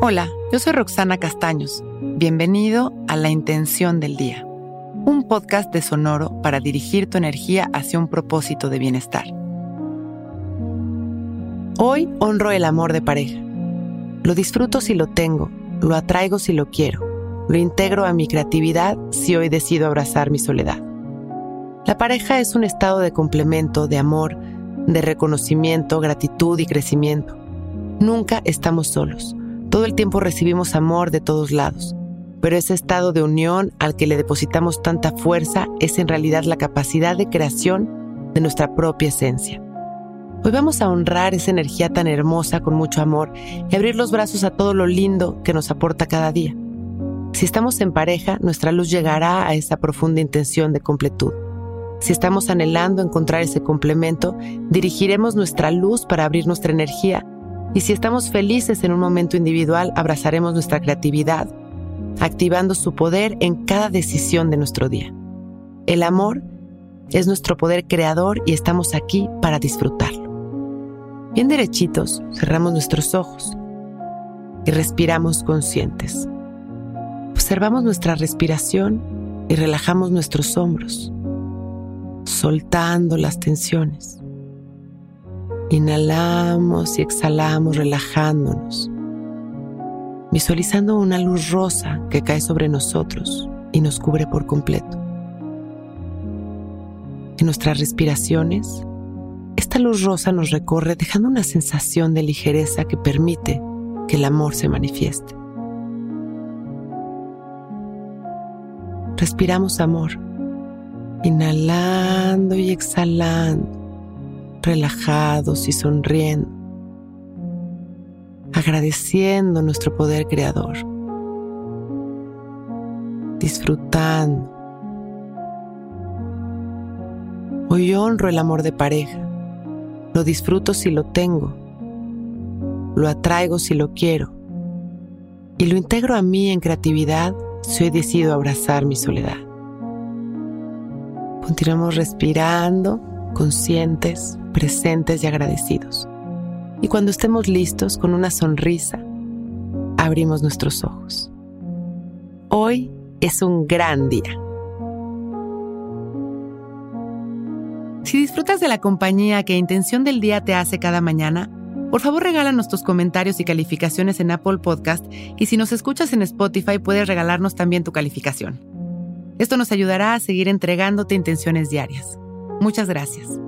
Hola, yo soy Roxana Castaños. Bienvenido a La Intención del Día, un podcast de Sonoro para dirigir tu energía hacia un propósito de bienestar. Hoy honro el amor de pareja. Lo disfruto si lo tengo, lo atraigo si lo quiero, lo integro a mi creatividad si hoy decido abrazar mi soledad. La pareja es un estado de complemento, de amor, de reconocimiento, gratitud y crecimiento. Nunca estamos solos. Todo el tiempo recibimos amor de todos lados. Pero ese estado de unión al que le depositamos tanta fuerza es en realidad la capacidad de creación de nuestra propia esencia. Hoy vamos a honrar esa energía tan hermosa con mucho amor y abrir los brazos a todo lo lindo que nos aporta cada día. Si estamos en pareja, nuestra luz llegará a esa profunda intención de completud. Si estamos anhelando encontrar ese complemento, dirigiremos nuestra luz para abrir nuestra energía. Y si estamos felices en un momento individual, abrazaremos nuestra creatividad, activando su poder en cada decisión de nuestro día. El amor es nuestro poder creador y estamos aquí para disfrutarlo. Bien derechitos, cerramos nuestros ojos y respiramos conscientes. Observamos nuestra respiración y relajamos nuestros hombros soltando las tensiones. Inhalamos y exhalamos relajándonos, visualizando una luz rosa que cae sobre nosotros y nos cubre por completo. En nuestras respiraciones, esta luz rosa nos recorre dejando una sensación de ligereza que permite que el amor se manifieste. Respiramos amor inhalando y exhalando, relajados y sonriendo, agradeciendo nuestro poder creador, disfrutando. Hoy honro el amor de pareja, lo disfruto si lo tengo, lo atraigo si lo quiero y lo integro a mí en creatividad si hoy decido abrazar mi soledad. Continuamos respirando, conscientes, presentes y agradecidos. Y cuando estemos listos, con una sonrisa, abrimos nuestros ojos. Hoy es un gran día. Si disfrutas de la compañía que Intención del Día te hace cada mañana, por favor regálanos tus comentarios y calificaciones en Apple Podcast y si nos escuchas en Spotify puedes regalarnos también tu calificación. Esto nos ayudará a seguir entregándote intenciones diarias. Muchas gracias.